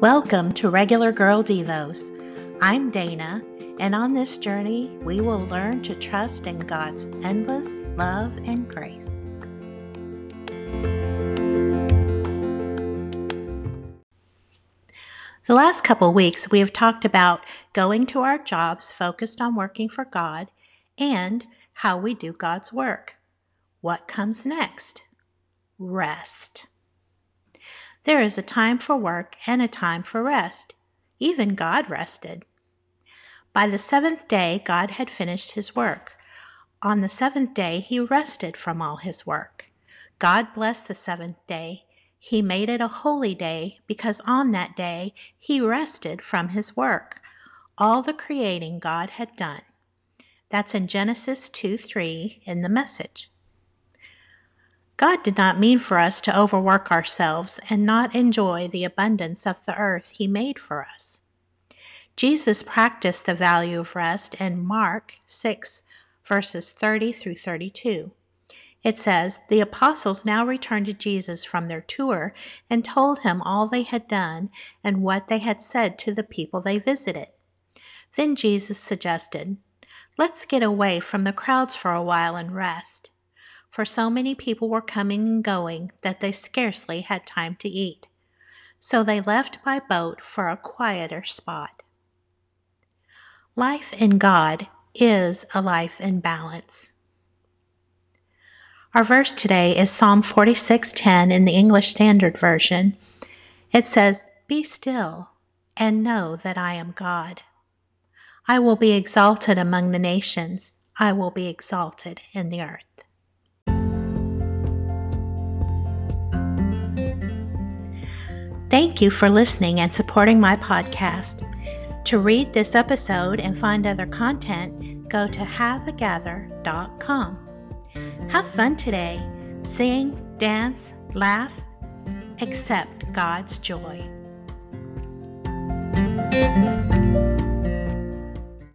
Welcome to Regular Girl Devos. I'm Dana, and on this journey, we will learn to trust in God's endless love and grace. The last couple weeks, we have talked about going to our jobs focused on working for God and how we do God's work. What comes next? Rest. There is a time for work and a time for rest. Even God rested. By the seventh day, God had finished his work. On the seventh day, he rested from all his work. God blessed the seventh day. He made it a holy day because on that day he rested from his work, all the creating God had done. That's in Genesis 2 3 in the message. God did not mean for us to overwork ourselves and not enjoy the abundance of the earth He made for us. Jesus practiced the value of rest in Mark 6, verses 30 through 32. It says, The apostles now returned to Jesus from their tour and told him all they had done and what they had said to the people they visited. Then Jesus suggested, Let's get away from the crowds for a while and rest for so many people were coming and going that they scarcely had time to eat. So they left by boat for a quieter spot. Life in God is a life in balance. Our verse today is Psalm 46:10 in the English Standard Version. It says, "Be still and know that I am God. I will be exalted among the nations. I will be exalted in the earth." Thank you for listening and supporting my podcast. To read this episode and find other content, go to haveagather.com. Have fun today. Sing, dance, laugh, accept God's joy.